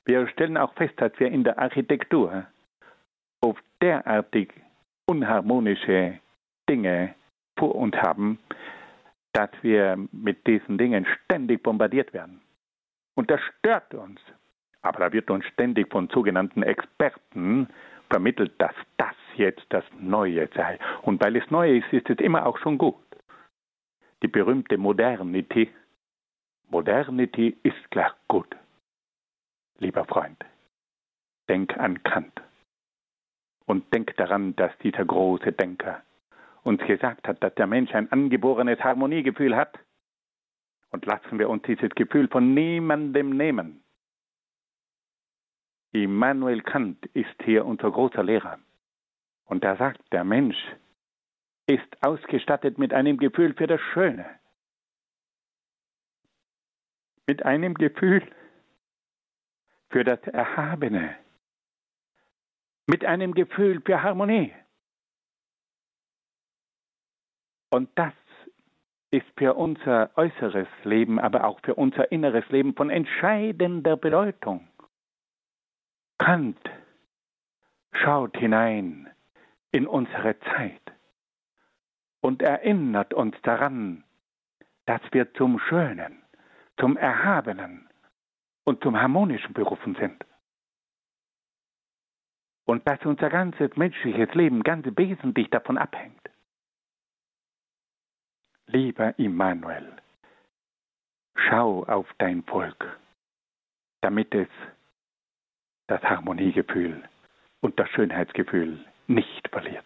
Wir stellen auch fest, dass wir in der Architektur auf derartig unharmonische Dinge vor uns haben, dass wir mit diesen Dingen ständig bombardiert werden. Und das stört uns. Aber da wird uns ständig von sogenannten Experten vermittelt, dass das jetzt das Neue sei. Und weil es neu ist, ist es immer auch schon gut. Die berühmte Modernity. Modernity ist gleich gut. Lieber Freund, denk an Kant. Und denk daran, dass dieser große Denker uns gesagt hat, dass der Mensch ein angeborenes Harmoniegefühl hat Und lassen wir uns dieses Gefühl von niemandem nehmen. Immanuel Kant ist hier unser großer Lehrer. Und er sagt, der Mensch ist ausgestattet mit einem Gefühl für das Schöne. Mit einem Gefühl für das Erhabene. Mit einem Gefühl für Harmonie. Und das ist für unser äußeres Leben, aber auch für unser inneres Leben von entscheidender Bedeutung. Kant schaut hinein in unsere Zeit und erinnert uns daran, dass wir zum Schönen, zum Erhabenen und zum Harmonischen berufen sind. Und dass unser ganzes menschliches Leben ganz wesentlich davon abhängt. Lieber Immanuel, schau auf dein Volk, damit es das Harmoniegefühl und das Schönheitsgefühl nicht verliert.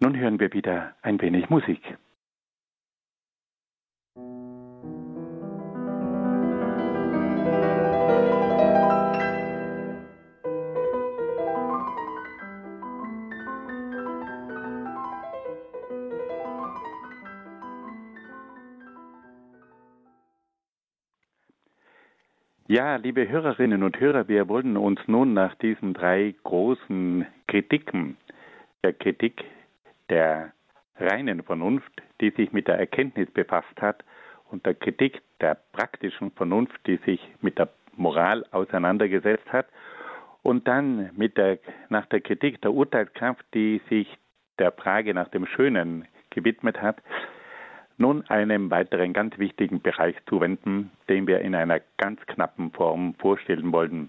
Nun hören wir wieder ein wenig Musik. Ja, liebe Hörerinnen und Hörer, wir wollen uns nun nach diesen drei großen Kritiken, der Kritik der reinen Vernunft, die sich mit der Erkenntnis befasst hat, und der Kritik der praktischen Vernunft, die sich mit der Moral auseinandergesetzt hat, und dann mit der, nach der Kritik der Urteilskraft, die sich der Frage nach dem Schönen gewidmet hat, nun einem weiteren ganz wichtigen Bereich zuwenden, den wir in einer ganz knappen Form vorstellen wollen.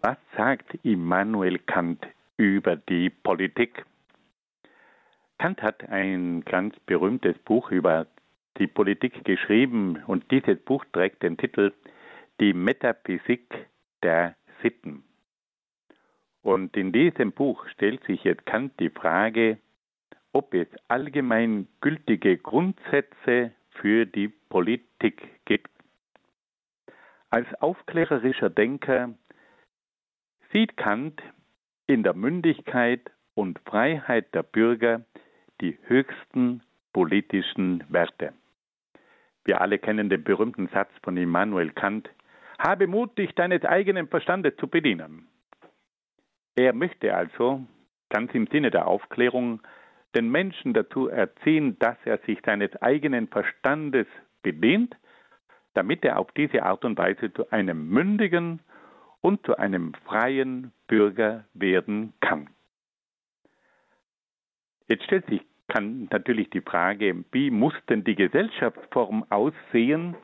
Was sagt Immanuel Kant über die Politik? Kant hat ein ganz berühmtes Buch über die Politik geschrieben und dieses Buch trägt den Titel Die Metaphysik der Sitten. Und in diesem Buch stellt sich jetzt Kant die Frage, ob es allgemein gültige Grundsätze für die Politik gibt. Als aufklärerischer Denker sieht Kant in der Mündigkeit und Freiheit der Bürger die höchsten politischen Werte. Wir alle kennen den berühmten Satz von Immanuel Kant, habe Mut, dich deines eigenen Verstandes zu bedienen. Er möchte also, ganz im Sinne der Aufklärung, den Menschen dazu erziehen, dass er sich seines eigenen Verstandes bedient, damit er auf diese Art und Weise zu einem mündigen und zu einem freien Bürger werden kann. Jetzt stellt sich kann natürlich die Frage, wie muss denn die Gesellschaftsform aussehen,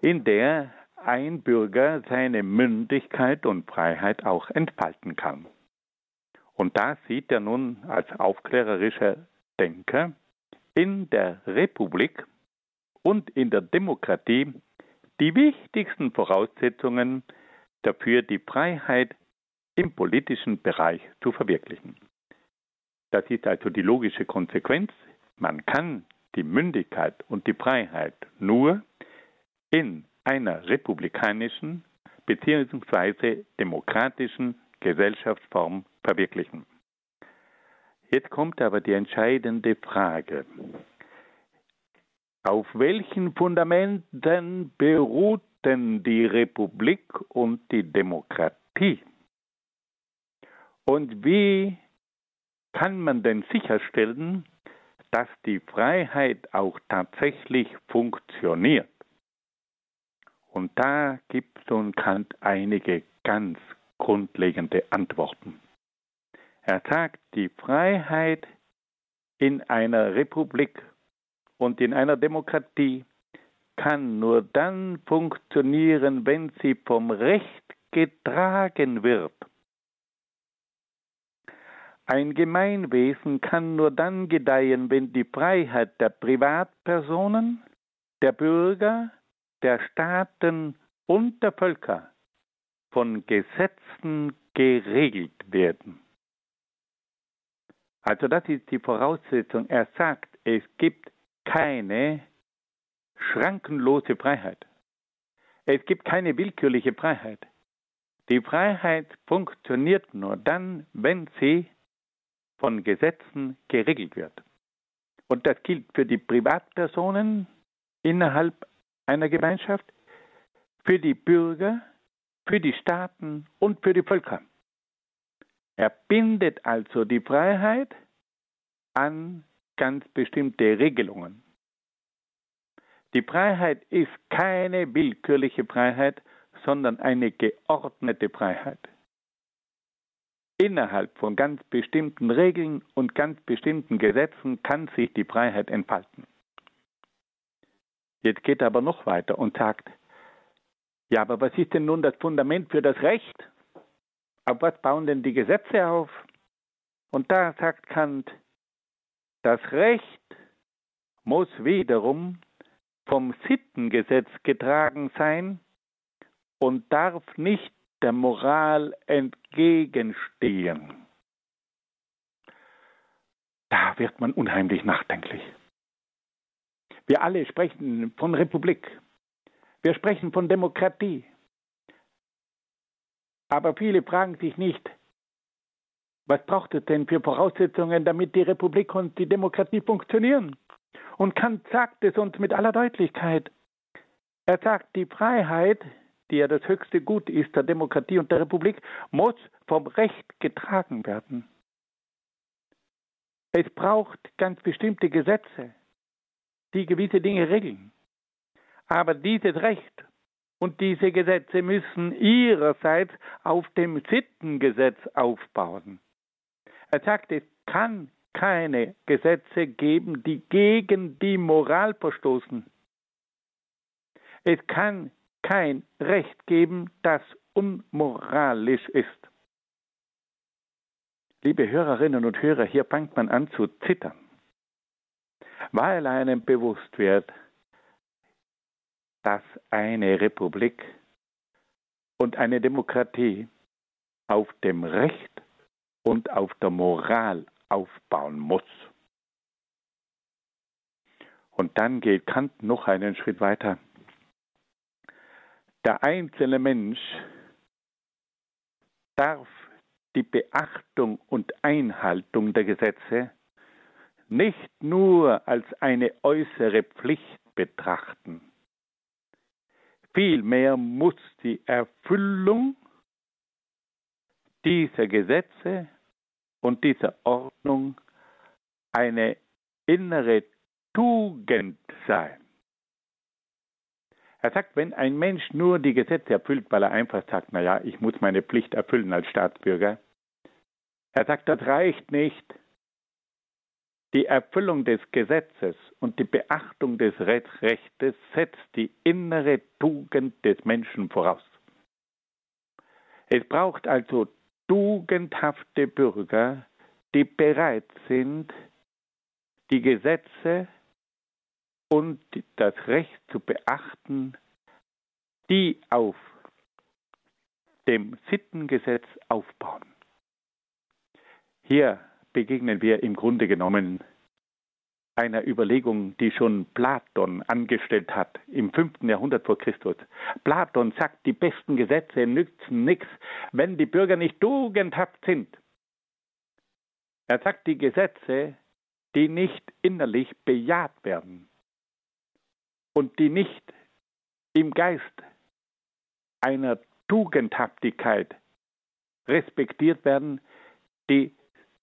in der ein Bürger seine Mündigkeit und Freiheit auch entfalten kann. Und da sieht er nun als aufklärerischer Denker in der Republik und in der Demokratie die wichtigsten Voraussetzungen dafür, die Freiheit im politischen Bereich zu verwirklichen. Das ist also die logische Konsequenz. Man kann die Mündigkeit und die Freiheit nur in einer republikanischen bzw. demokratischen Gesellschaftsform verwirklichen. Jetzt kommt aber die entscheidende Frage. Auf welchen Fundamenten beruht denn die Republik und die Demokratie? Und wie kann man denn sicherstellen, dass die Freiheit auch tatsächlich funktioniert? Und da gibt uns Kant einige ganz grundlegende Antworten. Er sagt, die Freiheit in einer Republik und in einer Demokratie kann nur dann funktionieren, wenn sie vom Recht getragen wird. Ein Gemeinwesen kann nur dann gedeihen, wenn die Freiheit der Privatpersonen, der Bürger, der Staaten und der Völker von Gesetzen geregelt werden. Also das ist die Voraussetzung. Er sagt, es gibt keine schrankenlose Freiheit. Es gibt keine willkürliche Freiheit. Die Freiheit funktioniert nur dann, wenn sie von Gesetzen geregelt wird. Und das gilt für die Privatpersonen innerhalb einer Gemeinschaft, für die Bürger, für die Staaten und für die Völker. Er bindet also die Freiheit an ganz bestimmte Regelungen. Die Freiheit ist keine willkürliche Freiheit, sondern eine geordnete Freiheit. Innerhalb von ganz bestimmten Regeln und ganz bestimmten Gesetzen kann sich die Freiheit entfalten. Jetzt geht er aber noch weiter und sagt, ja, aber was ist denn nun das Fundament für das Recht? Auf was bauen denn die Gesetze auf? Und da sagt Kant, das Recht muss wiederum vom Sittengesetz getragen sein und darf nicht der Moral entgegenstehen. Da wird man unheimlich nachdenklich. Wir alle sprechen von Republik. Wir sprechen von Demokratie. Aber viele fragen sich nicht, was braucht es denn für Voraussetzungen, damit die Republik und die Demokratie funktionieren? Und Kant sagt es uns mit aller Deutlichkeit. Er sagt, die Freiheit, die ja das höchste Gut ist der Demokratie und der Republik, muss vom Recht getragen werden. Es braucht ganz bestimmte Gesetze, die gewisse Dinge regeln. Aber dieses Recht und diese Gesetze müssen ihrerseits auf dem Sittengesetz aufbauen. Er sagt, es kann keine Gesetze geben, die gegen die Moral verstoßen. Es kann kein Recht geben, das unmoralisch ist. Liebe Hörerinnen und Hörer, hier fängt man an zu zittern, weil einem bewusst wird, dass eine Republik und eine Demokratie auf dem Recht und auf der Moral aufbauen muss. Und dann geht Kant noch einen Schritt weiter. Der einzelne Mensch darf die Beachtung und Einhaltung der Gesetze nicht nur als eine äußere Pflicht betrachten. Vielmehr muss die Erfüllung dieser Gesetze und dieser Ordnung eine innere Tugend sein. Er sagt, wenn ein Mensch nur die Gesetze erfüllt, weil er einfach sagt, naja, ich muss meine Pflicht erfüllen als Staatsbürger, er sagt, das reicht nicht. Die Erfüllung des Gesetzes und die Beachtung des Rechtes setzt die innere Tugend des Menschen voraus. Es braucht also tugendhafte Bürger, die bereit sind, die Gesetze und das Recht zu beachten, die auf dem Sittengesetz aufbauen. Hier begegnen wir im Grunde genommen einer Überlegung, die schon Platon angestellt hat im 5. Jahrhundert vor Christus. Platon sagt, die besten Gesetze nützen nichts, wenn die Bürger nicht tugendhaft sind. Er sagt, die Gesetze, die nicht innerlich bejaht werden und die nicht im Geist einer Tugendhaftigkeit respektiert werden, die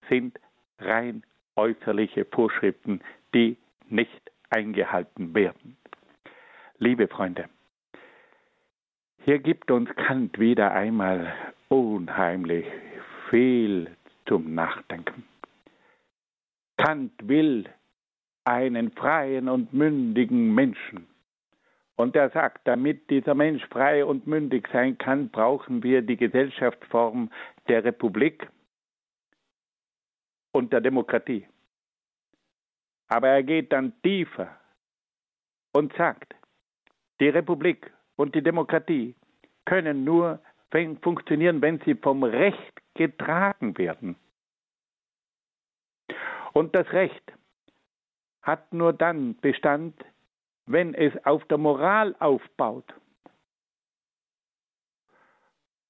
sind rein äußerliche Vorschriften, die nicht eingehalten werden. Liebe Freunde, hier gibt uns Kant wieder einmal unheimlich viel zum Nachdenken. Kant will einen freien und mündigen Menschen. Und er sagt, damit dieser Mensch frei und mündig sein kann, brauchen wir die Gesellschaftsform der Republik und der Demokratie. Aber er geht dann tiefer und sagt, die Republik und die Demokratie können nur funktionieren, wenn sie vom Recht getragen werden. Und das Recht hat nur dann Bestand, wenn es auf der Moral aufbaut.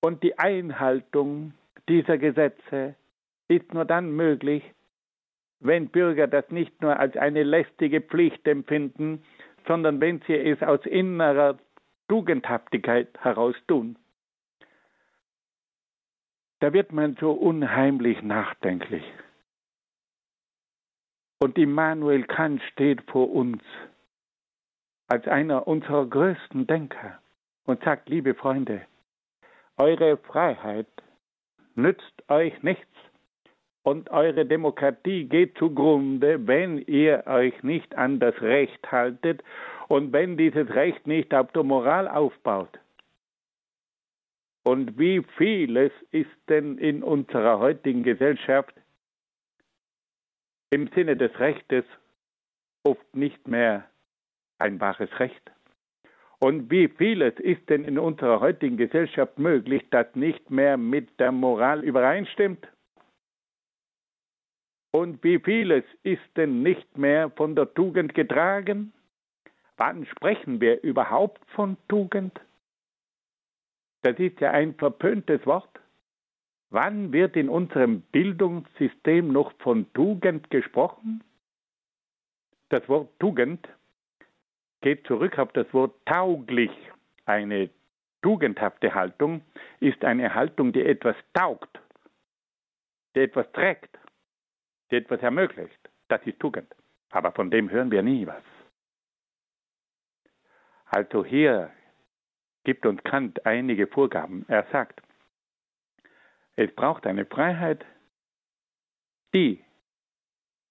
Und die Einhaltung dieser Gesetze ist nur dann möglich, wenn Bürger das nicht nur als eine lästige Pflicht empfinden, sondern wenn sie es aus innerer Tugendhaftigkeit heraus tun. Da wird man so unheimlich nachdenklich. Und Immanuel Kant steht vor uns als einer unserer größten Denker und sagt, liebe Freunde, eure Freiheit nützt euch nichts und eure Demokratie geht zugrunde, wenn ihr euch nicht an das Recht haltet und wenn dieses Recht nicht auf der Moral aufbaut. Und wie vieles ist denn in unserer heutigen Gesellschaft im Sinne des Rechtes oft nicht mehr ein wahres Recht? Und wie vieles ist denn in unserer heutigen Gesellschaft möglich, das nicht mehr mit der Moral übereinstimmt? Und wie vieles ist denn nicht mehr von der Tugend getragen? Wann sprechen wir überhaupt von Tugend? Das ist ja ein verpöntes Wort. Wann wird in unserem Bildungssystem noch von Tugend gesprochen? Das Wort Tugend geht zurück auf das Wort tauglich. Eine tugendhafte Haltung ist eine Haltung, die etwas taugt, die etwas trägt, die etwas ermöglicht. Das ist Tugend. Aber von dem hören wir nie was. Also hier gibt uns Kant einige Vorgaben. Er sagt, es braucht eine Freiheit, die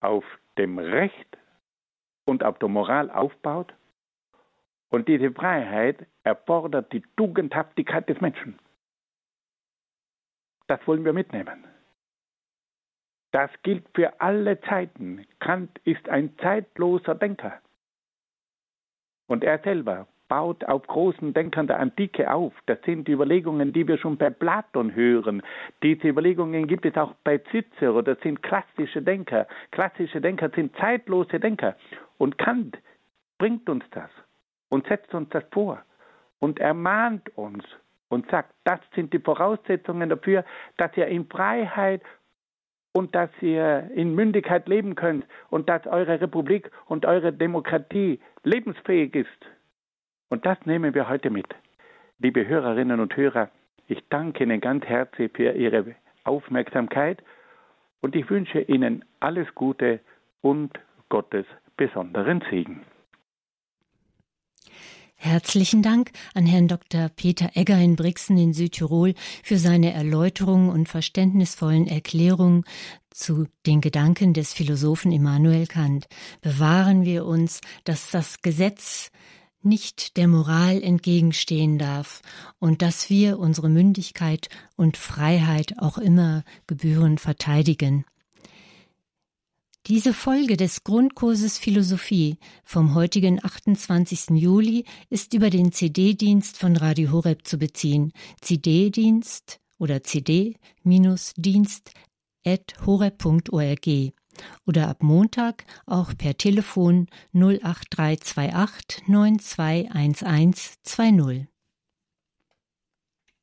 auf dem Recht und auf der Moral aufbaut. Und diese Freiheit erfordert die Tugendhaftigkeit des Menschen. Das wollen wir mitnehmen. Das gilt für alle Zeiten. Kant ist ein zeitloser Denker. Und er selber baut auf großen Denkern der Antike auf. Das sind die Überlegungen, die wir schon bei Platon hören. Diese Überlegungen gibt es auch bei Cicero. Das sind klassische Denker. Klassische Denker sind zeitlose Denker. Und Kant bringt uns das und setzt uns das vor und ermahnt uns und sagt, das sind die Voraussetzungen dafür, dass ihr in Freiheit und dass ihr in Mündigkeit leben könnt und dass eure Republik und eure Demokratie lebensfähig ist. Und das nehmen wir heute mit. Liebe Hörerinnen und Hörer, ich danke Ihnen ganz herzlich für Ihre Aufmerksamkeit und ich wünsche Ihnen alles Gute und Gottes besonderen Segen. Herzlichen Dank an Herrn Dr. Peter Egger in Brixen in Südtirol für seine Erläuterungen und verständnisvollen Erklärungen zu den Gedanken des Philosophen Immanuel Kant. Bewahren wir uns, dass das Gesetz nicht der Moral entgegenstehen darf und dass wir unsere Mündigkeit und Freiheit auch immer gebührend verteidigen. Diese Folge des Grundkurses Philosophie vom heutigen 28. Juli ist über den CD-Dienst von Radio Horeb zu beziehen. CD-Dienst oder CD-Dienst at horeb.org oder ab Montag auch per Telefon 08328 921120.